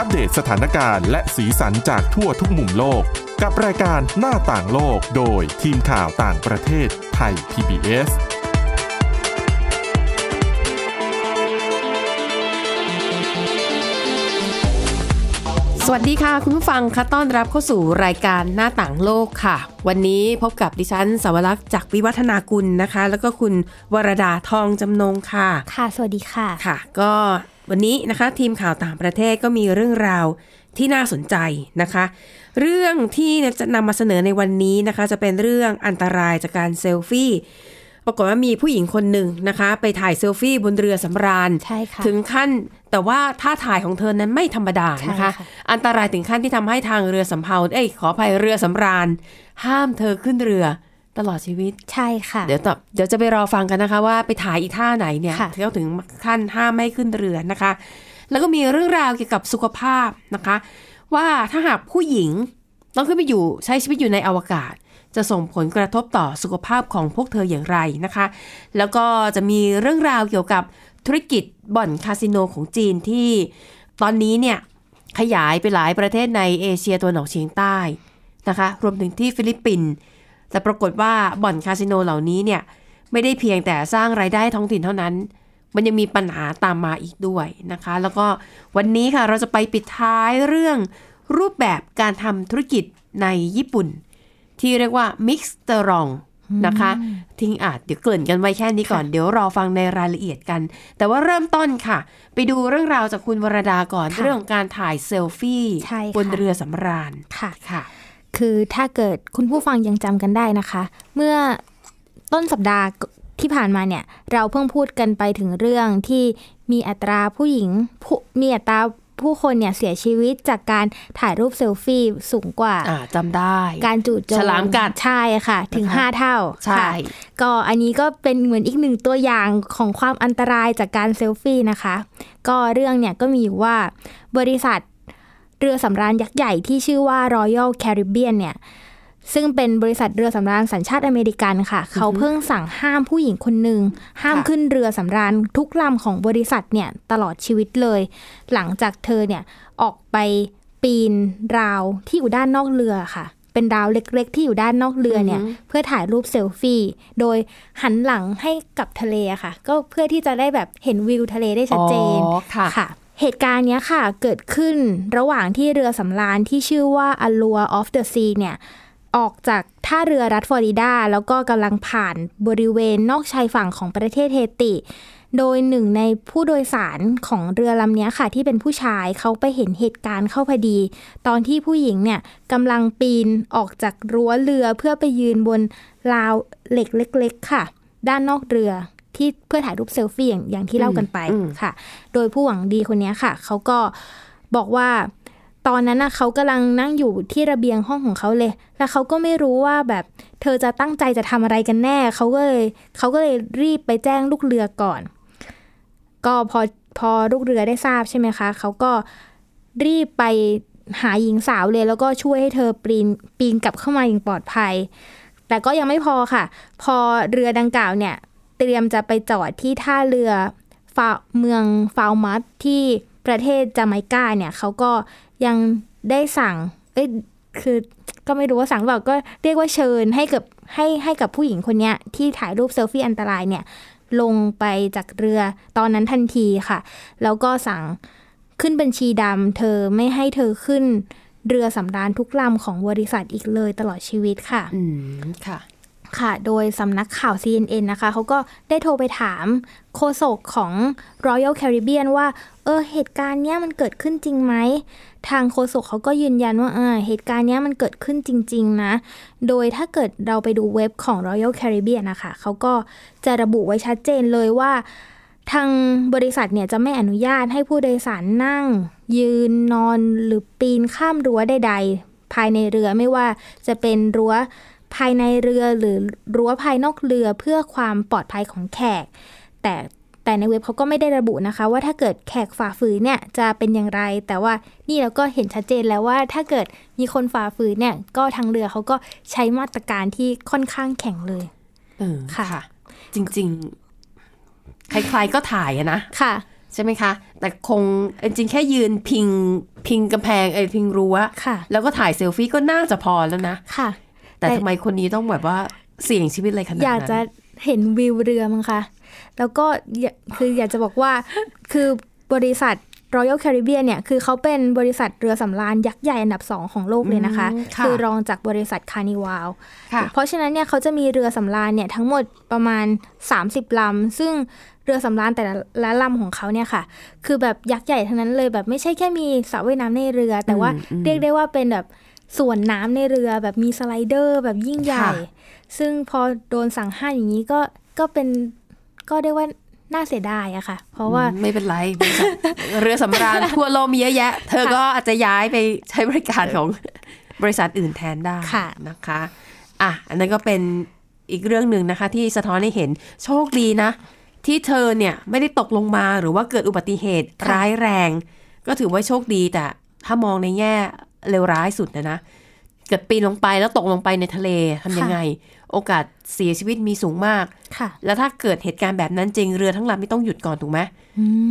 อัปเดตสถานการณ์และสีสันจากทั่วทุกมุมโลก กับรายการหน้าต่างโลกโดยทีมข่าวต่างประเทศไทย PBS สวัสดีค่ะ คุณผู้ฟังคะต้อนรับเข้าสู่รายการหน้าต่างโลกค่ะ วันนี้พบกับดิฉันสาวรักษ์จากวิวัฒนากุลนะคะ แล้วก็คุณวรดาทองจำนงค่ะ ค่ะ สวัสดีค่ะ ค่ะ ก็ วันนี้นะคะทีมข่าวต่างประเทศก็มีเรื่องราวที่น่าสนใจนะคะ เรื่องที่จะนำมาเสนอในวันนี้นะคะ จะเป็นเรื่องอันตรายจากการเซลฟี่ปรากฏว่ามีผู้หญิงคนหนึ่งนะคะ ไปถ่ายเซลฟี่บนเรือสำราญใช่ค่ะถึงขั้นแต่ว่าท่าถ่ายของเธอนั้นไม่ธรรมดานะคะใช่ค่ะอันตรายถึงขั้นที่ทำให้ทางเรือสำเภาเอ้ยขออภัยเรือสำราญ ห้ามเธอขึ้นเรือ ตลอดชีวิต ใช่ค่ะ เดี๋ยวต่อเดี๋ยวจะไปรอฟังกันนะคะ ว่าไปถ่ายอีท่าไหนเนี่ยค่ะเขาถึงขั้นห้ามไม่ให้ขึ้นเรือนะคะ แล้วก็มีเรื่องราวเกี่ยวกับสุขภาพนะคะ ว่าถ้าหากผู้หญิงต้องขึ้นไปอยู่ใช้ชีวิตอยู่ในอวกาศ จะส่งผลกระทบต่อสุขภาพของพวกเธออย่างไรนะคะ แล้วก็จะมีเรื่องราวเกี่ยวกับธุรกิจบ่อนคาสิโนของจีนที่ตอนนี้เนี่ยขยายไปหลายประเทศในเอเชียตะวันออกเฉียงใต้นะคะ รวมถึงที่ฟิลิปปินส์ แต่ปรากฏว่าบ่อนคาสิโนเหล่านี้เนี่ยไม่ได้เพียงแต่สร้างรายได้ท้องถิ่นเท่านั้น มันยังมีปัญหาตามมาอีกด้วยนะคะ แล้วก็วันนี้ค่ะเราจะไปปิดท้ายเรื่องรูปแบบการทำธุรกิจในญี่ปุ่น ที่เรียกว่า mix เตอรองนะคะ ทิ้งอาจเดี๋ยวเกริ่นกันไว้แค่นี้ก่อน เดี๋ยวรอฟังในรายละเอียดกัน แต่ว่าเริ่มต้นค่ะ ไปดูเรื่องราวจากคุณวรดาก่อนค่ะเรื่องของการถ่ายเซลฟี่ใช่ค่ะบนเรือสำราญค่ะค่ะ คือถ้าเกิดคุณผู้ฟังยังจำกันได้นะคะ เมื่อต้นสัปดาห์ที่ผ่านมาเนี่ย เราเพิ่งพูดกันไปถึงเรื่องที่มีอัตราผู้หญิงผู้มีอัตราผู้คนเนี่ยเสียชีวิตจากการถ่ายรูปเซลฟี่สูงกว่าอ่าจำได้ การจู่โจมฉลามกัดใช่ค่ะ ถึงนะคะ5เท่าใช่ค่ะก็อันนี้ก็เป็นเหมือนอีกหนึ่งตัวอย่างของความอันตรายจากการเซลฟี่นะคะ ก็เรื่องเนี่ยก็มีอยู่ว่าบริษัท เรือสำราญยักษ์ใหญ่ที่ชื่อว่า Royal Caribbean เนี่ยซึ่งเป็นบริษัทเรือสำราญสัญชาติอเมริกันค่ะ เขาเพิ่งสั่งห้ามผู้หญิงคนหนึ่งห้ามค่ะขึ้นเรือสำราญทุกลำของบริษัทเนี่ยตลอดชีวิตเลย หลังจากเธอเนี่ยออกไปปีนราวที่อยู่ด้านนอกเรือค่ะ เป็นราวเล็กๆ ที่อยู่ด้านนอกเรือเนี่ยอือหือเพื่อถ่ายรูปเซลฟี่ โดยหันหลังให้กับทะเลอะค่ะ ก็เพื่อที่จะได้แบบเห็นวิวทะเลได้ชัดเจนอ๋อค่ะค่ะ เหตุการณ์นี้ค่ะเกิดขึ้นระหว่างที่เรือสำราญที่ชื่อว่า Allure of the Sea เนี่ยออกจากท่าเรือรัฐฟลอริดา แล้วก็กำลังผ่านบริเวณนอกชายฝั่งของประเทศเฮติ โดยหนึ่งในผู้โดยสารของเรือลำนี้ค่ะ ที่เป็นผู้ชายเขาไปเห็นเหตุการณ์เข้าพอดี ตอนที่ผู้หญิงเนี่ยกำลังปีนออกจากรั้วเรือเพื่อไปยืนบนราวเหล็กเล็ก ๆ ค่ะ ด้านนอกเรือ ที่เพื่อถ่ายรูปเซลฟี่อย่างอย่างที่เล่ากันไปอืมค่ะ โดยผู้หวังดีคนเนี้ยค่ะ เขาก็บอกว่าตอนนั้นน่ะเขากำลังนั่งอยู่ที่ระเบียงห้องของเขาเลย แล้วเขาก็ไม่รู้ว่าแบบเธอจะตั้งใจจะทำอะไรกันแน่ เขาก็เลยเขาก็เลยรีบไปแจ้งลูกเรือก่อน ก็พอพอลูกเรือได้ทราบใช่ไหมคะ เขาก็รีบไปหาหญิงสาวเลย แล้วก็ช่วยให้เธอปีนปีนกลับเข้ามาอย่างปลอดภัย แต่ก็ยังไม่พอค่ะ พอเรือดังกล่าวเนี่ย เตรียมจะไปจอดที่ท่าเรือฟาเมืองฟาวมัสที่ประเทศจาไมกาเนี่ยเขาก็ยังได้สั่ง เอ้ยคือก็ไม่รู้ว่าสั่งหรือเปล่าก็เรียกว่าเชิญให้กับให้ให้กับผู้หญิงคนเนี้ยที่ถ่ายรูปเซลฟี่อันตรายเนี่ย ลงไปจากเรือตอนนั้นทันทีค่ะ แล้วก็สั่งขึ้นบัญชีดำเธอไม่ให้เธอขึ้นเรือสำราญทุกลำของบริษัทอีกเลยตลอดชีวิตค่ะ อืม ค่ะ ค่ะ โดยสำนักข่าว CNN นะคะ เขาก็ได้โทรไปถามโฆษกของ Royal Caribbean ว่า เออ เหตุการณ์เนี้ยมันเกิดขึ้นจริงไหม ทางโฆษกเขาก็ยืนยันว่า เออ เหตุการณ์เนี้ยมันเกิดขึ้นจริง ๆ นะ โดยถ้าเกิดเราไปดูเว็บของ Royal Caribbean นะคะ เขาก็จะระบุไว้ชัดเจนเลยว่า ทางบริษัทเนี่ยจะไม่อนุญาตให้ผู้โดยสารนั่ง ยืน นอน หรือปีนข้ามรั้วใด ๆ ภายในเรือไม่ว่าจะเป็นรั้ว ภายในเรือหรือรั้วภายนอกเรือเพื่อความปลอดภัยของแขก แต่แต่ในเว็บเขาก็ไม่ได้ระบุนะคะ ว่าถ้าเกิดแขกฝ่าฝืนเนี่ยจะเป็นอย่างไร แต่ว่านี่เราก็เห็นชัดเจนแล้วว่าถ้าเกิดมีคนฝ่าฝืนเนี่ยก็ทางเรือเขาก็ใช้มาตรการที่ค่อนข้างแข็งเลยเออค่ะ จริง ๆ ใครๆก็ถ่ายอะนะค่ะ ใช่ไหมคะ แต่คงจริงๆแค่ยืนพิงพิงกำแพงไอ้พิงรั้วค่ะแล้วก็ถ่ายเซลฟี่ก็น่าจะพอแล้วนะค่ะ แต่แต่ทำไมคนนี้ต้องแบบว่าเสี่ยงชีวิตอะไรขนาดอยากนั้นจะเห็นวิวเรือมั้งคะแล้วก็อยากคืออยากจะบอกว่าคือบริษัท Royal Caribbean เนี่ย คือเขาเป็นบริษัทเรือสำราญยักษ์ใหญ่อันดับสองของโลกเลยนะคะอืมค่ะอรองจากบริษัทคานิวาลค่ะเพราะฉะนั้นเนี่ยเขาจะมีเรือสำราญเนี่ยทั้งหมดประมาณ 30 ลำ ซึ่งเรือสำราญแต่ละลำของเขาเนี่ยค่ะ คือแบบยักษ์ใหญ่ทั้งนั้นเลยแบบไม่ใช่แค่มีสระว่ายน้ำในเรือ แต่ว่าอืมเรียกได้ว่าเป็นแบบ ส่วนน้ำในเรือแบบมีสไลเดอร์แบบยิ่งใหญ่ค่ะซึ่งพอโดนสั่งห้ามอย่างนี้ก็ก็เป็นก็ได้ว่าน่าเสียดายอะค่ะ เพราะว่าไม่เป็นไรบริษัทเรือสำราญทั่วโลกมีเยอะแยะ เธอก็อาจจะย้ายไปใช้บริการของบริษัทอื่นแทนได้ค่ะนะคะอะอันนั้นก็เป็นอีกเรื่องหนึ่งนะคะ ที่สะท้อนให้เห็นโชคดีนะ ที่เธอเนี่ยไม่ได้ตกลงมาหรือว่าเกิดอุบัติเหตุร้ายแรง ก็ถือว่าโชคดีแต่ถ้ามองในแง่ เลวร้ายสุดนะนะเกิดปีนลงไปแล้วตกลงไปในทะเลทำยังไง โอกาสเสียชีวิตมีสูงมากค่ะ แล้วถ้าเกิดเหตุการณ์แบบนั้นจริงเรือทั้งลำไม่ต้องหยุดก่อนถูกไหม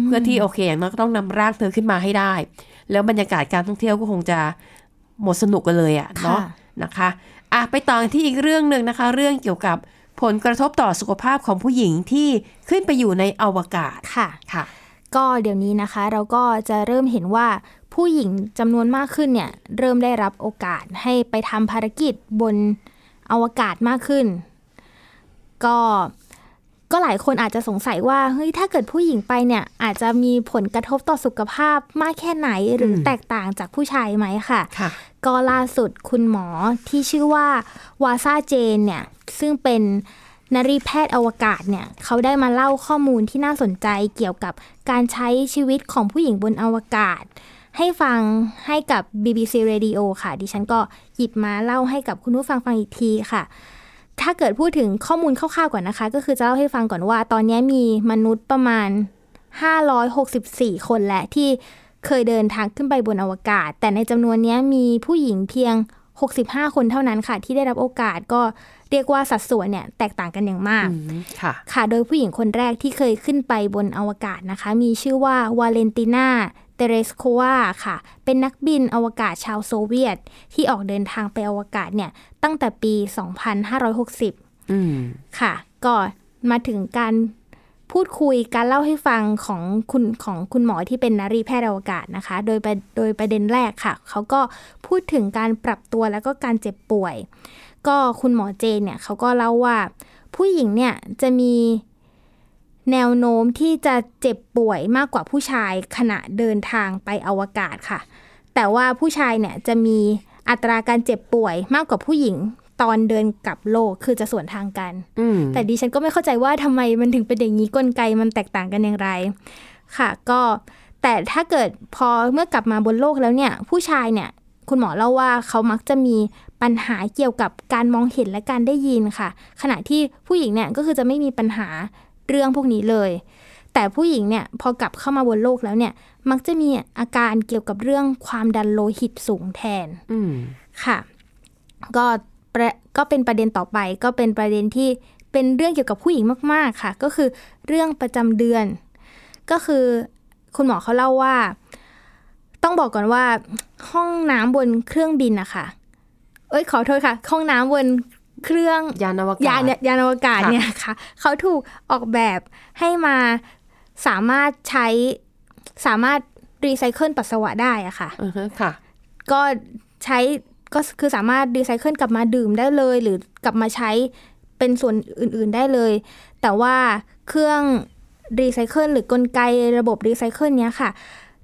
เพื่อที่โอเคอย่างน้อยก็ต้องนำร่างเธอขึ้นมาให้ได้ แล้วบรรยากาศการท่องเที่ยวก็คงจะหมดสนุกกันเลยอะเนาะค่ะนะคะอะไปต่อที่อีกเรื่องหนึ่งนะคะ เรื่องเกี่ยวกับผลกระทบต่อสุขภาพของผู้หญิงที่ขึ้นไปอยู่ในอวกาศค่ะค่ะ ก็เดี๋ยวนี้นะคะเราก็จะเริ่มเห็นว่า ผู้หญิงจำนวนมากขึ้นเนี่ยเริ่มได้รับโอกาสให้ไปทำภารกิจบนอวกาศมากขึ้น ก็ก็หลายคนอาจจะสงสัยว่าเฮ้ยถ้าเกิดผู้หญิงไปเนี่ย อาจจะมีผลกระทบต่อสุขภาพมากแค่ไหนหรืออมแตกต่างจากผู้ชายไหมค่ะค่ะก็ล่าสุดคุณหมอที่ชื่อว่าวาซาเจนเนี่ย ซึ่งเป็นนรีแพทย์อวกาศเนี่ย เขาได้มาเล่าข้อมูลที่น่าสนใจเกี่ยวกับการใช้ชีวิตของผู้หญิงบนอวกาศ ให้ฟังให้กับ BBC Radio ค่ะ ดิฉันก็หยิบมาเล่าให้กับคุณผู้ฟังฟังอีกทีค่ะ ถ้าเกิดพูดถึงข้อมูลคร่าวๆก่อนนะคะ ก็คือจะเล่าให้ฟังก่อนว่า ตอนนี้มีมนุษย์ประมาณ 564 คนแหละที่เคยเดินทางขึ้นไปบนอวกาศ แต่ในจำนวนนี้มีผู้หญิงเพียง 65 คนเท่านั้นค่ะ ที่ได้รับโอกาสก็เรียกว่าสัดส่วนเนี่ยแตกต่างกันอย่างมากอืมค่ะ ค่ะ โดยผู้หญิงคนแรกที่เคยขึ้นไปบนอวกาศนะคะ มีชื่อว่าวาเลนติน่า เตเรสโควาค่ะ เป็นนักบินอวกาศชาวโซเวียต ที่ออกเดินทางไปอวกาศเนี่ย ตั้งแต่ปี 2560อืมค่ะ ก็มาถึงการพูดคุยการเล่าให้ฟังของคุณของคุณหมอที่เป็นนารีแพทย์อวกาศนะคะ โดยประโดยประเด็นแรกค่ะ เขาก็พูดถึงการปรับตัวแล้วก็การเจ็บป่วย ก็คุณหมอเจนเนี่ยเขาก็เล่าว่า ผู้หญิงเนี่ยจะมี แนวโน้มที่จะเจ็บป่วยมากกว่าผู้ชายขณะเดินทางไปอวกาศค่ะ แต่ว่าผู้ชายเนี่ยจะมีอัตราการเจ็บป่วยมากกว่าผู้หญิงตอนเดินกลับโลกคือจะสวนทางกันอืมแต่ดิฉันก็ไม่เข้าใจว่าทำไมมันถึงเป็นอย่างนี้กลไกมันแตกต่างกันอย่างไร ค่ะ ก็แต่ถ้าเกิดพอเมื่อกลับมาบนโลกแล้วเนี่ย ผู้ชายเนี่ยคุณหมอเล่าว่าเขามักจะมีปัญหาเกี่ยวกับการมองเห็นและการได้ยินค่ะ ขณะที่ผู้หญิงเนี่ยก็คือจะไม่มีปัญหา เรื่องพวกนี้เลย แต่ผู้หญิงเนี่ยพอกลับเข้ามาบนโลกแล้วเนี่ย มักจะมีอาการเกี่ยวกับเรื่องความดันโลหิตสูงแทนอืมค่ะ ก็ประก็เป็นประเด็นต่อไป ก็เป็นประเด็นที่เป็นเรื่องเกี่ยวกับผู้หญิงมาก ๆ ค่ะ ก็คือเรื่องประจำเดือน ก็คือคุณหมอเขาเล่าว่า ต้องบอกก่อนว่าห้องน้ำบนเครื่องบินนะคะเอ้ยขอโทษค่ะ ห้องน้ำบน เครื่องยานอวกาศยานยานอวกาศค่ะเนี่ยค่ะเขาถูกออกแบบให้มาสามารถใช้สามารถรีไซเคิลปัสสาวะได้อะค่ะอือฮะค่ะ ก็ใช้ก็คือสามารถรีไซเคิลกลับมาดื่มได้เลย หรือกลับมาใช้เป็นส่วนอื่น ๆได้เลย แต่ว่าเครื่องรีไซเคิลหรือกลไกระบบรีไซเคิลเนี้ยค่ะ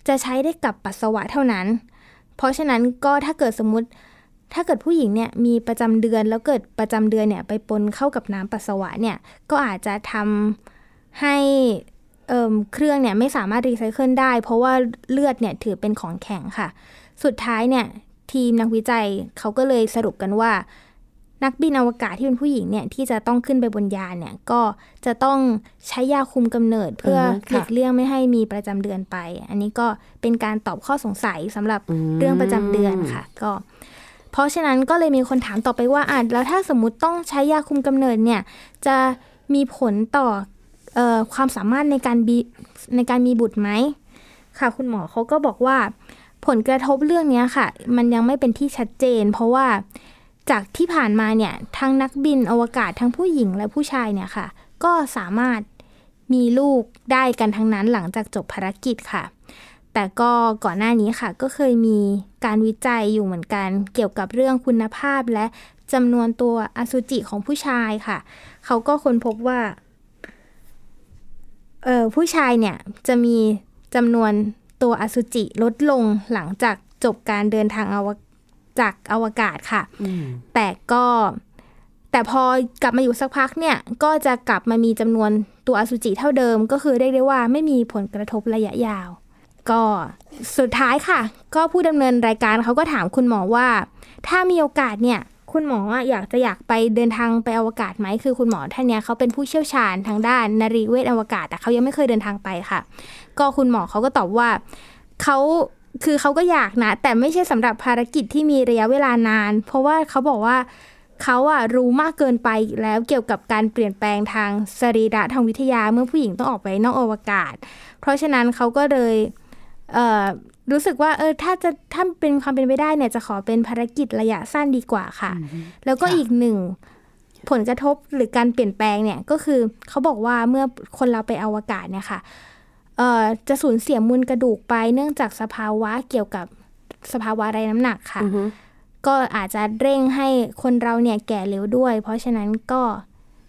จะใช้ได้กับปัสสาวะเท่านั้น เพราะฉะนั้นก็ถ้าเกิดสมมติ ถ้าเกิดผู้หญิงเนี่ยมีประจำเดือนแล้วเกิดประจำเดือนเนี่ยไปปนเข้ากับน้ำปัสสาวะเนี่ยก็อาจจะทำให้เอิ่มเครื่องเนี่ยไม่สามารถรีไซเคิลได้ เพราะว่าเลือดเนี่ยถือเป็นของแข็งค่ะ สุดท้ายเนี่ยทีมนักวิจัยเขาก็เลยสรุปกันว่า นักบินอวกาศที่เป็นผู้หญิงเนี่ยที่จะต้องขึ้นไปบนยานเนี่ยก็จะต้องใช้ยาคุมกำเนิดเพื่ออฮึค่ะหลีกเลี่ยงไม่ให้มีประจำเดือนไป อันนี้ก็เป็นการตอบข้อสงสัยสำหรับอืมเรื่องประจำเดือนค่ะ ก็ เพราะฉะนั้นก็เลยมีคนถามต่อไปว่าอะแล้วถ้าสมมติต้องใช้ยาคุมกำเนิดเนี่ยจะมีผลต่อออความสามารถในการบีในการมีบุตรไหมค่ะคุณหมอเขาก็บอกว่า ผลกระทบเรื่องนี้ค่ะ มันยังไม่เป็นที่ชัดเจน เพราะว่าจากที่ผ่านมาเนี่ยทั้งนักบินอวกาศทั้งผู้หญิงและผู้ชายเนี่ยค่ะ ก็สามารถมีลูกได้กันทั้งนั้นหลังจากจบภารกิจค่ะ แต่ก็ก่อนหน้านี้ค่ะ ก็เคยมีการวิจัยอยู่เหมือนกัน เกี่ยวกับเรื่องคุณภาพและจำนวนตัวอสุจิของผู้ชายค่ะ เขาก็ค้นพบว่าเออผู้ชายเนี่ยจะมีจำนวนตัวอสุจิลดลงหลังจากจบการเดินทางอวจากอวกาศค่ะอืมแต่ก็แต่พอกลับมาอยู่สักพักเนี่ย ก็จะกลับมามีจำนวนตัวอสุจิเท่าเดิม ก็คือเรียกได้ว่าไม่มีผลกระทบระยะยาว ก็สุดท้ายค่ะ ก็ผู้ดำเนินรายการเขาก็ถามคุณหมอว่า ถ้ามีโอกาสเนี่ย คุณหมออยากจะอยากไปเดินทางไปอวกาศไหมคือคุณหมอท่านเนี้ยเขาเป็นผู้เชี่ยวชาญทางด้านนารีเวชอวกาศ แต่เขายังไม่เคยเดินทางไปค่ะ ก็คุณหมอเขาก็ตอบว่าเขาคือเขาก็อยากนะ แต่ไม่ใช่สำหรับภารกิจที่มีระยะเวลานาน เพราะว่าเขาบอกว่าเขาอะรู้มากเกินไปแล้วเกี่ยวกับการเปลี่ยนแปลงทางสรีระทางวิทยาเมื่อผู้หญิงต้องออกไปนอกอวกาศ เพราะฉะนั้นเขาก็เลย รู้สึกว่าเออถ้าจะถ้าเป็นความเป็นไปได้เนี่ยจะขอเป็นภารกิจระยะสั้นดีกว่าค่ะ แล้วก็ค่ะอีกหนึ่งผลกระทบหรือการเปลี่ยนแปลงเนี่ยก็คือเขาบอกว่าเมื่อคนเราไปอวกาศเนี่ยค่ะเอ่อจะสูญเสียมูลกระดูกไปเนื่องจากสภาวะเกี่ยวกับสภาวะไร้น้ำหนักค่ะอือฮึก็อาจจะเร่งให้คนเราเนี่ยแก่เร็วด้วย เพราะฉะนั้นก็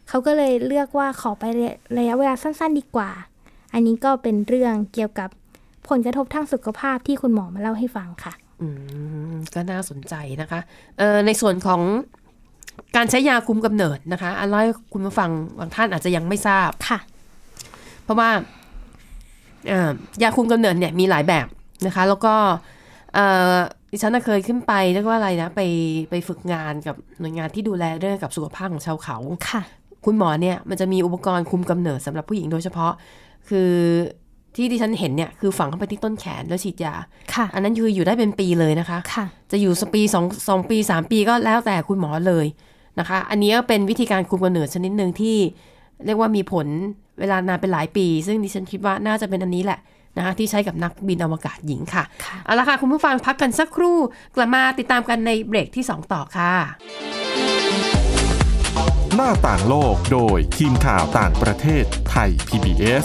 เขาก็เลยเลือกว่าขอไประยะเวลาสั้น ๆ ดีกว่า อันนี้ก็เป็นเรื่องเกี่ยวกับ ผลกระทบทางสุขภาพที่คุณหมอมาเล่าให้ฟังค่ะ อืม ก็น่าสนใจนะคะเอ่อในส่วนของการใช้ยาคุมกำเนิดนะคะอันเล่าให้คุณผู้ฟังบางท่านอาจจะยังไม่ทราบค่ะ เพราะว่าเอ่อยาคุมกำเนิดเนี่ยมีหลายแบบนะคะ แล้วก็เอ่อดิฉันน่ะเคยขึ้นไปเรียกว่าอะไรนะ ไปไปฝึกงานกับหน่วยงานที่ดูแลเรื่องกับสุขภาพของชาวเขาค่ะ คุณหมอเนี่ยมันจะมีอุปกรณ์คุมกำเนิดสำหรับผู้หญิงโดยเฉพาะ คือ ที่ดิฉันเห็นเนี่ยคือฝังเข้าไปที่ต้นแขนแล้วฉีดยาค่ะ อันนั้นคืออยู่ได้เป็นปีเลยนะคะค่ะ จะอยู่สักปีสองสองปีสามปีก็แล้วแต่คุณหมอเลยนะคะ อันนี้ก็เป็นวิธีการคุมกำเนิดชนิดหนึ่งที่เรียกว่ามีผลเวลานานเป็นหลายปี ซึ่งดิฉันคิดว่าน่าจะเป็นอันนี้แหละนะคะที่ใช้กับนักบินอวกาศหญิงค่ะค่ะเอาละค่ะ คุณผู้ฟังพักกันสักครู่ กลับมาติดตามกันในเบรกที่ 2 ต่อค่ะ หน้าต่างโลกโดยทีมข่าวต่างประเทศไทย PBS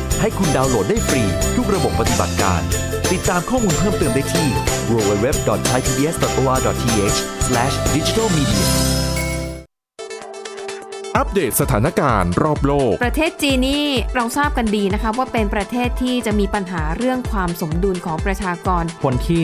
ให้คุณดาวน์โหลดได้ฟรี ทุกระบบปฏิบัติการ ติดตามข้อมูลเพิ่มเติมได้ที่ www.thaipbs.or.th/digitalmedia อัปเดตสถานการณ์รอบโลก ประเทศจีนนี่เราทราบกันดีนะคะว่าเป็นประเทศที่จะมีปัญหาเรื่องความสมดุลของประชากร คนที่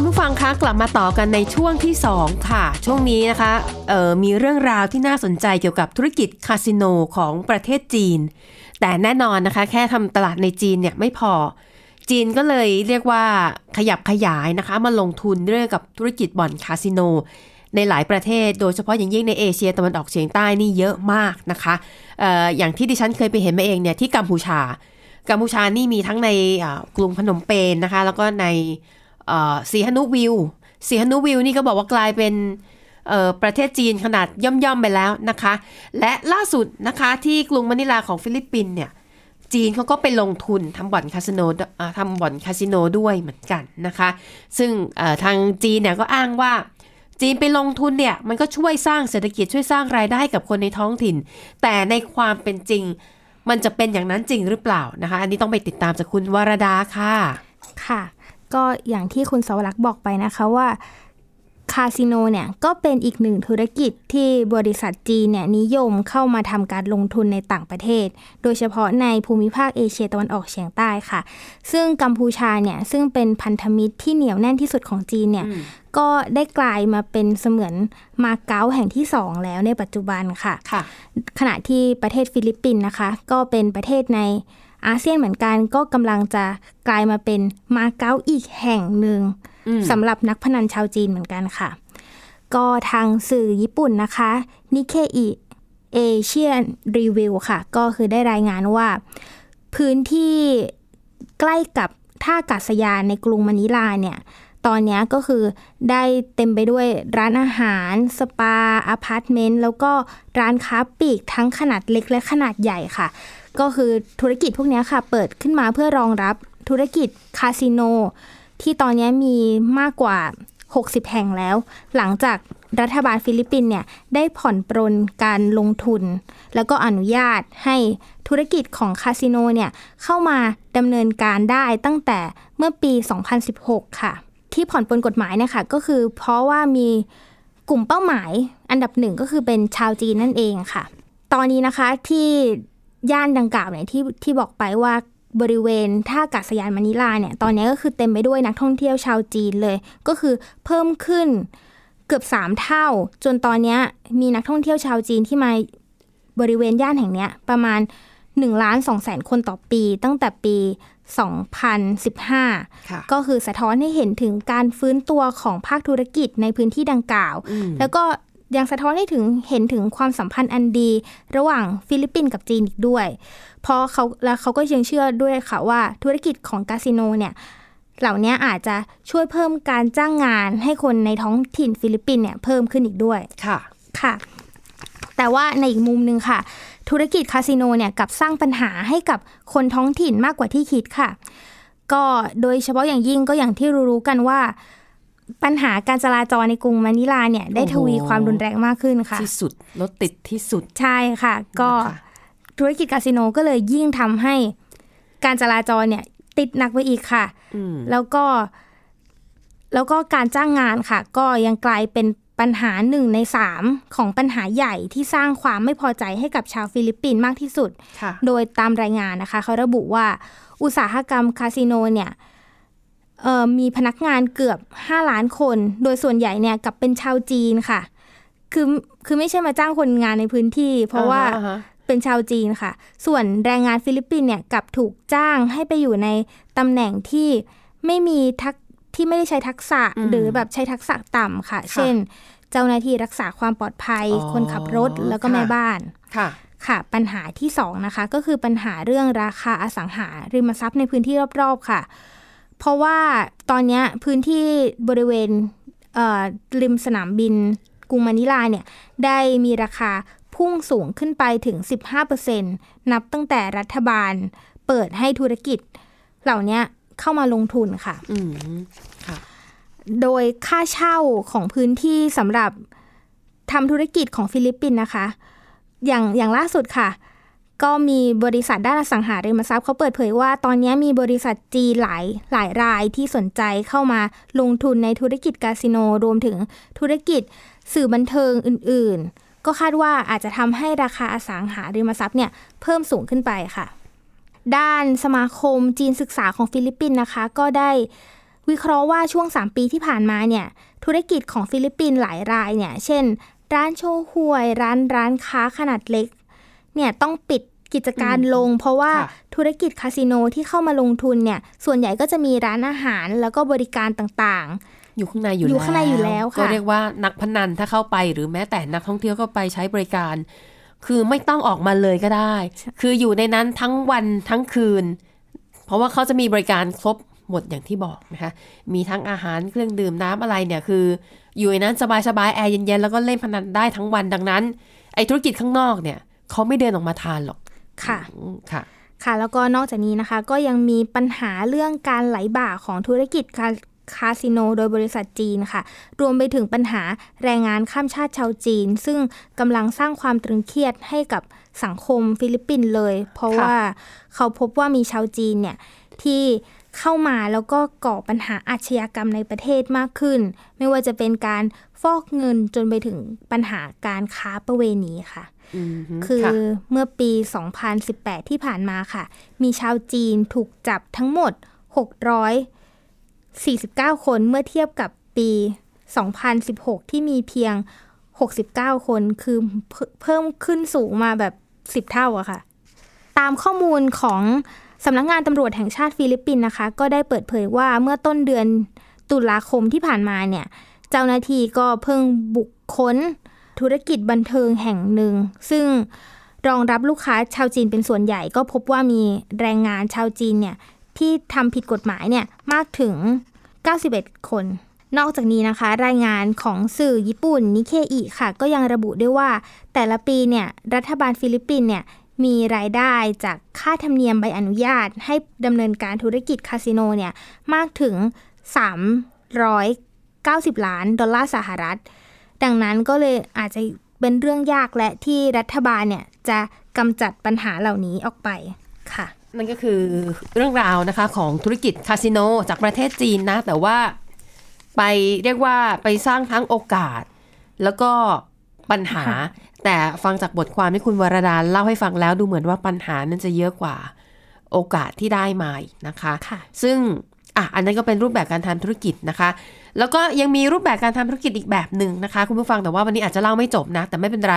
คุณผู้ฟังคะกลับมาต่อกันในช่วงที่ 2 ค่ะ ช่วงนี้นะคะออมีเรื่องราวที่น่าสนใจเกี่ยวกับธุรกิจคาสิโนของประเทศจีน แต่แน่นอนนะคะ แค่ทำตลาดในจีนเนี่ยไม่พอ จีนก็เลยเรียกว่าขยับขยายนะคะ มาลงทุนเรื่องกับธุรกิจบ่อนคาสิโน ในหลายประเทศ โดยเฉพาะอย่างยิ่งในเอเชียตะวันออกเฉียงใต้นี่เยอะมากนะคะอออย่างที่ดิฉันเคยไปเห็นมาเองเนี่ยที่กัมพูชา กัมพูชานี่มีทั้งในกรุงพนมเปญนะคะ แล้วก็ใน สีหนุวิวสีหนุวิวนี่ก็บอกว่ากลายเป็นประเทศจีนขนาดย่อมๆไปแล้วนะคะ และล่าสุดนะคะที่กรุงมะนิลาของฟิลิปปินส์เนี่ยจีนเขาก็ไปลงทุนทำบ่อนคาสิโนทำบ่อนคาสิโนด้วยเหมือนกันนะคะ ซึ่งทางจีนเนี่ยก็อ้างว่าจีนไปลงทุนเนี่ยมันก็ช่วยสร้างเศรษฐกิจช่วยสร้างรายได้ให้กับคนในท้องถิ่น แต่ในความเป็นจริง มันจะเป็นอย่างนั้นจริงหรือเปล่านะคะ อันนี้ต้องไปติดตามจากคุณวรดาค่ะ ค่ะ ก็อย่างที่คุณสวรักษ์บอกไปนะคะว่าคาสิโนเนี่ยก็เป็นอีกหนึ่งธุรกิจที่บริษัทจีนเนี่ยนิยมเข้ามาทำการลงทุนในต่างประเทศ โดยเฉพาะในภูมิภาคเอเชียตะวันออกเฉียงใต้ค่ะ ซึ่งกัมพูชาเนี่ยซึ่งเป็นพันธมิตรที่เหนียวแน่นที่สุดของจีนเนี่ยก็ได้กลายมาเป็นเสมือนมาเก๊าแห่งที่สองแล้วในปัจจุบันค่ะค่ะขณะที่ประเทศฟิลิปปินส์นะคะ ก็เป็นประเทศใน อาเซียนเหมือนกันก็กำลังจะกลายมาเป็นมาเก๊าอีกแห่งหนึ่งอืมสำหรับนักพนันชาวจีนเหมือนกันค่ะ ก็ทางสื่อญี่ปุ่นนะคะ Nikkei Asian Review ค่ะ ก็คือได้รายงานว่า พื้นที่ใกล้กับท่าอากาศยานในกรุงมะนิลาเนี่ย ตอนเนี้ยก็คือได้เต็มไปด้วยร้านอาหาร สปาอพาร์ตเมนต์ แล้วก็ร้านค้าปลีกทั้งขนาดเล็กและขนาดใหญ่ค่ะ ก็คือธุรกิจพวกนี้ค่ะ เปิดขึ้นมาเพื่อรองรับธุรกิจคาสิโน ที่ตอนนี้มีมากกว่า 60 แห่งแล้ว หลังจากรัฐบาลฟิลิปปินส์เนี่ยได้ผ่อนปรนการลงทุน แล้วก็อนุญาตให้ธุรกิจของคาสิโนเนี่ยเข้ามาดำเนินการได้ตั้งแต่เมื่อปี 2016 ค่ะ ที่ผ่อนปรนกฎหมายเนี่ยค่ะก็คือเพราะว่ามีกลุ่มเป้าหมายอันดับหนึ่งก็คือเป็นชาวจีนนั่นเองค่ะ ตอนนี้นะคะที่ ย่านดังกล่าวเนี่ยที่ที่บอกไปว่าบริเวณท่าอากาศยานมะนิลาเนี่ยตอนนี้ก็คือเต็มไปด้วยนักท่องเที่ยวชาวจีนเลย ก็คือเพิ่มขึ้นเกือบ 3 เท่า จนตอนนี้มีนักท่องเที่ยวชาวจีนที่มาบริเวณย่านแห่งเนี้ยประมาณ1ล้าน2แสนคนต่อปี ตั้งแต่ปี 2015ค่ะก็คือสะท้อนให้เห็นถึงการฟื้นตัวของภาคธุรกิจในพื้นที่ดังกล่าวอืมแล้วก็ ยังสะท้อนให้ถึงเห็นถึงความสัมพันธ์อันดี ระหว่างฟิลิปปินส์กับจีนอีกด้วย เพราะเขาแล้วเขาก็ยังเชื่อด้วยค่ะว่าธุรกิจของคาสิโนเนี่ยเหล่านี้อาจจะช่วยเพิ่มการจ้างงานให้คนในท้องถิ่นฟิลิปปินส์เนี่ยเพิ่มขึ้นอีกด้วยค่ะค่ะ แต่ว่าในอีกมุมหนึ่งค่ะ ธุรกิจคาสิโนเนี่ยกลับสร้างปัญหาให้กับคนท้องถิ่นมากกว่าที่คิดค่ะ ก็โดยเฉพาะอย่างยิ่งก็อย่างที่รู้ๆกันว่า ปัญหาการจราจรในกรุงมะนิลาเนี่ย ได้ทวีโอ้โหความรุนแรงมากขึ้นค่ะ ที่สุดรถติดที่สุดใช่ค่ะ ก็นะคะธุรกิจคาสิโนก็เลยยิ่งทำให้การจราจรเนี่ย ติดหนักไปอีกค่ะอืมแล้วก็ แล้วก็การจ้างงานค่ะ ก็ยังกลายเป็นปัญหาหนึ่งในสามของปัญหาใหญ่ที่สร้างความไม่พอใจให้กับชาวฟิลิปปินส์มากที่สุดค่ะโดยตามรายงานนะคะ เขาระบุว่าอุตสาหกรรมคาสิโนเนี่ยเอ่อ มีพนักงานเกือบ 5 ล้านคน โดยส่วนใหญ่เนี่ยกลับเป็นชาวจีนค่ะ คือคือไม่ใช่มาจ้างคนงานในพื้นที่ เพราะว่าอ่าฮะเป็นชาวจีนค่ะ ส่วนแรงงานฟิลิปปินส์เนี่ยกลับถูกจ้างให้ไปอยู่ในตำแหน่งที่ไม่มีทักที่ไม่ได้ใช้ทักษะอืมหรือแบบใช้ทักษะต่ำค่ะค่ะ เช่น เจ้าหน้าที่รักษาความปลอดภัยอ๋อคนขับรถแล้วก็ค่ะแม่บ้านค่ะค่ะ ปัญหาที่สองนะคะ ก็คือปัญหาเรื่องราคาอสังหาริมทรัพย์ในพื้นที่รอบๆค่ะ เพราะว่าตอนเนี้ยพื้นที่บริเวณเอ่อริมสนามบินกรุงมะนิลาเนี่ยได้มีราคาพุ่งสูงขึ้นไปถึง 15%นับตั้งแต่รัฐบาลเปิดให้ธุรกิจ เหล่าเนี้ยเข้ามาลงทุนค่ะอืมค่ะ โดยค่าเช่าของพื้นที่สำหรับทำธุรกิจของฟิลิปปินส์นะคะ อย่างอย่างล่าสุดค่ะ ก็มีบริษัทด้านอสังหาริมทรัพย์เขาเปิดเผยว่าตอนนี้มีบริษัทจีนหลายหลายรายที่สนใจเข้ามาลงทุนในธุรกิจคาสิโนรวมถึงธุรกิจสื่อบันเทิงอื่น ๆ ก็คาดว่าอาจจะทำให้ราคาอสังหาริมทรัพย์เนี่ยเพิ่มสูงขึ้นไปค่ะ ด้านสมาคมจีนศึกษาของฟิลิปปินส์นะคะ ก็ได้วิเคราะห์ว่าช่วง 3 ปีที่ผ่านมาเนี่ยธุรกิจของฟิลิปปินส์หลายรายเนี่ยเช่น ร้านโชห่วย ร้านร้านค้าขนาดเล็ก เนี่ยต้องปิดกิจการลง เพราะว่าค่ะธุรกิจคาสิโนที่เข้ามาลงทุนเนี่ยส่วนใหญ่ก็จะมีร้านอาหารแล้วก็บริการต่างอยู่ข้างในอยู่อยู่ข้างในอยู่แล้วค่ะก็เรียกว่านักพนันถ้าเข้าไปหรือแม้แต่นักท่องเที่ยวก็ไปใช้บริการ คือไม่ต้องออกมาเลยก็ได้ คืออยู่ในนั้นทั้งวันทั้งคืน เพราะว่าเขาจะมีบริการครบหมดอย่างที่บอกนะคะมีทั้งอาหารเครื่องดื่มน้ำอะไรเนี่ยคือ อยู่ในนั้นสบายๆแอร์เย็นๆแล้วก็เล่นพนันได้ทั้งวันดังนั้นไอ้ธุรกิจข้างนอกเนี่ย เขาไม่เดินออกมาทานหรอกๆค่ะอืมค่ะค่ะ แล้วก็นอกจากนี้นะคะ ก็ยังมีปัญหาเรื่องการไหลบ่าของธุรกิจคาคาสิโนโดยบริษัทจีนค่ะ รวมไปถึงปัญหาแรงงานข้ามชาติชาวจีน ซึ่งกำลังสร้างความตรึงเครียดให้กับสังคมฟิลิปปินส์เลย เพราะค่ะว่าเขาพบว่ามีชาวจีนเนี่ยที่เข้ามาแล้วก็ก่อปัญหาอาชญากรรมในประเทศมากขึ้น ไม่ว่าจะเป็นการฟอกเงินจนไปถึงปัญหาการค้าประเวณีค่ะอืมฮึ คือค่ะเมื่อปี 2018 ที่ผ่านมาค่ะ มีชาวจีนถูกจับทั้งหมด 649 คนเมื่อเทียบกับปี 2016 ที่มีเพียง 69 คน คือเพิ่เพิ่มขึ้นสูงมาแบบ 10 เท่าอะค่ะ ตามข้อมูลของสำนักงานตำรวจแห่งชาติฟิลิปปินส์นะคะ ก็ได้เปิดเผยว่าเมื่อต้นเดือนตุลาคมที่ผ่านมาเนี่ย เจ้าหน้าที่ก็เพิ่งบุกค้น ธุรกิจบันเทิงแห่งหนึ่ง ซึ่งรองรับลูกค้าชาวจีนเป็นส่วนใหญ่ ก็พบว่ามีแรงงานชาวจีนเนี่ยที่ทำผิดกฎหมายเนี่ยมากถึง 91 คน นอกจากนี้นะคะ รายงานของสื่อญี่ปุ่นนิเคอิค่ะ ก็ยังระบุด้วยว่า แต่ละปีเนี่ยรัฐบาลฟิลิปปินส์เนี่ยมีรายได้จากค่าธรรมเนียมใบอนุญาต ให้ดำเนินการธุรกิจคาสิโนเนี่ยมากถึง 390 ล้านดอลลาร์สหรัฐ ดังนั้นก็เลยอาจจะเป็นเรื่องยากและที่รัฐบาลเนี่ยจะกำจัดปัญหาเหล่านี้ออกไปค่ะนั่นก็คือเรื่องราวนะคะของธุรกิจคาสิโนจากประเทศจีนนะ แต่ว่าไปเรียกว่าไปสร้างทั้งโอกาส แล้วก็ปัญหา แต่ฟังจากบทความที่คุณวรดาเล่าให้ฟังแล้วดูเหมือนว่าปัญหานั้นจะเยอะกว่าโอกาสที่ได้มาอีกนะคะค่ะซึ่ง อะอันนั้นก็เป็นรูปแบบการทำธุรกิจนะคะ แล้วก็ยังมีรูปแบบการทำธุรกิจอีกแบบหนึ่งนะคะ คุณผู้ฟังแต่ว่าวันนี้อาจจะเล่าไม่จบนะ แต่ไม่เป็นไร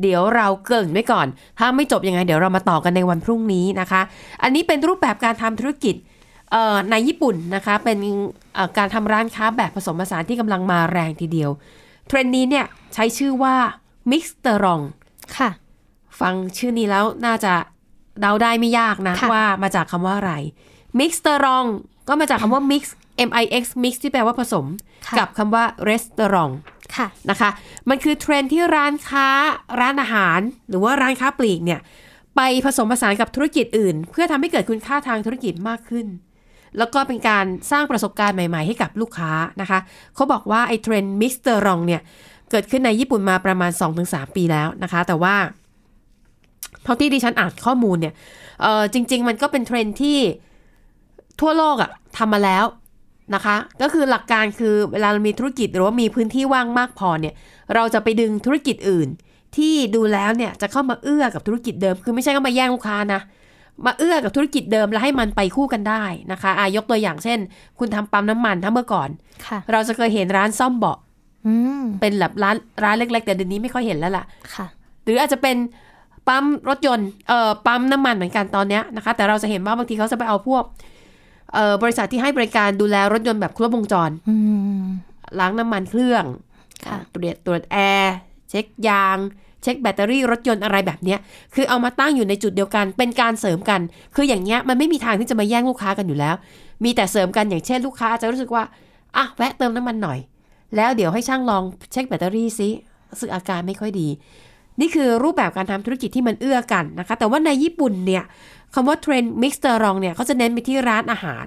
เดี๋ยวเราเกรินไว้ก่อน ถ้าไม่จบยังไง เดี๋ยวเรามาต่อกันในวันพรุ่งนี้นะคะ อันนี้เป็นรูปแบบการทำธุรกิจเอ่อในญี่ปุ่นนะคะ เป็นเอ่อการทำร้านค้าแบบผสมผสานที่กำลังมาแรงทีเดียว เทรนด์นี้เนี่ยใช้ชื่อว่า Mix เตอรองค่ะ ฟังชื่อนี้แล้วน่าจะเดาได้ไม่ยากนะค่ะว่ามาจากคำว่าอะไร Mix เตอรอง ก็มาจากคำว่า mix M I X mix ที่แปลว่าผสมค่ะกับคำว่า restaurant ค่ะนะคะ มันคือเทรนด์ที่ร้านค้าร้านอาหาร หรือว่าร้านค้าปลีกเนี่ยไปผสมผสานกับธุรกิจอื่น เพื่อทำให้เกิดคุณค่าทางธุรกิจมากขึ้น แล้วก็เป็นการสร้างประสบการณ์ใหม่ๆ ให้กับลูกค้านะคะ เขาบอกว่าไอ้เทรนด์มิสเตอร์รองเนี่ยเกิดขึ้นในญี่ปุ่นมาประมาณ 2-3 ปีแล้วนะคะ แต่ว่าเท่าที่ดิฉันอ่านข้อมูลเนี่ยเออจริง ๆ มันก็เป็นเทรนด์ที่ ทั่วโลกอะทำมาแล้วนะคะ ก็คือหลักการคือเวลาเรามีธุรกิจหรือว่ามีพื้นที่ว่างมากพอเนี่ย เราจะไปดึงธุรกิจอื่น ที่ดูแล้วเนี่ยจะเข้ามาเอื้อกับธุรกิจเดิม คือไม่ใช่ก็มาแย่งลูกค้านะมาเอื้อกับธุรกิจเดิมแล้วให้มันไปคู่กันได้นะคะอายกตัวอย่างเช่น คุณทำปั๊มน้ำมันถ้าเมื่อก่อนค่ะเราจะเคยเห็นร้านซ่อมเบาะอืมเป็นแบบร้านร้านเล็ก ๆ แต่เดี๋ยวนี้ไม่ค่อยเห็นแล้วล่ะค่ะ หรืออาจจะเป็นปั๊มรถยนต์เอ่อปั๊มน้ำมันเหมือนกันตอนเนี้ยนะคะ แต่เราจะเห็นว่าบางทีเขาจะไปเอาพวกเอ่อ บริษัทที่ให้บริการดูแลรถยนต์แบบครบวงจรอืมล้างน้ำมันเครื่องค่ะตรวจตรวจแอร์เช็คยาง เช็คแบตเตอรี่รถยนต์อะไรแบบเนี้ยคือเอามาตั้งอยู่ในจุดเดียวกัน เป็นการเสริมกัน คืออย่างเงี้ยมันไม่มีทางที่จะมาแย่งลูกค้ากันอยู่แล้ว มีแต่เสริมกันอย่างเช่นลูกค้าอาจจะรู้สึกว่าอะแวะเติมน้ำมันหน่อย แล้วเดี๋ยวให้ช่างลองเช็คแบตเตอรี่ซิรู้สึกอาการไม่ค่อยดี นี่คือรูปแบบการทำธุรกิจที่มันเอื้อกันนะคะ แต่ว่าในญี่ปุ่นเนี่ยคำว่าเทรนด์ Mixtaurant เนี่ยเขาจะเน้นไปที่ร้านอาหาร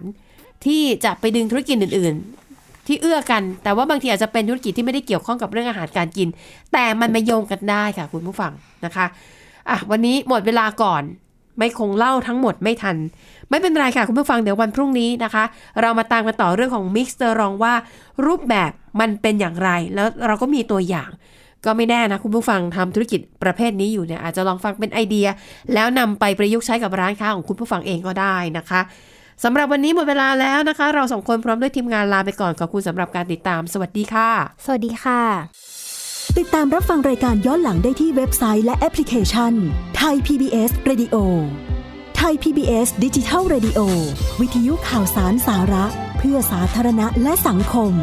ที่จะไปดึงธุรกิจอื่น ๆ ที่เอื้อกัน แต่ว่าบางทีอาจจะเป็นธุรกิจที่ไม่ได้เกี่ยวข้องกับเรื่องอาหารการกิน แต่มันมาโยงกันได้ค่ะคุณผู้ฟังนะคะอะวันนี้หมดเวลาก่อนไม่คงเล่าทั้งหมดไม่ทัน ไม่เป็นไรค่ะคุณผู้ฟังเดี๋ยววันพรุ่งนี้นะคะ เรามาตามกันต่อเรื่องของ Mixtaurant ว่า รูปแบบมันเป็นอย่างไร แล้วเราก็มีตัวอย่าง ก็ไม่แน่นะคุณผู้ฟังทำธุรกิจประเภทนี้อยู่เนี่ยอาจจะลองฟังเป็นไอเดีย แล้วนำไปประยุกต์ใช้กับร้านค้าของคุณผู้ฟังเองก็ได้นะคะสำหรับวันนี้หมดเวลาแล้วนะคะ เราสองคนพร้อมด้วยทีมงานลาไปก่อนขอบคุณสำหรับการติดตาม สวัสดีค่ะ สวัสดีค่ะ ติดตามรับฟังรายการย้อนหลังได้ที่เว็บไซต์และแอปพลิเคชันไทย PBS Radio ไทย PBS ดิจิทัล Radio วิทยุข่าวสารสาระ เพื่อสาธารณะและสังคม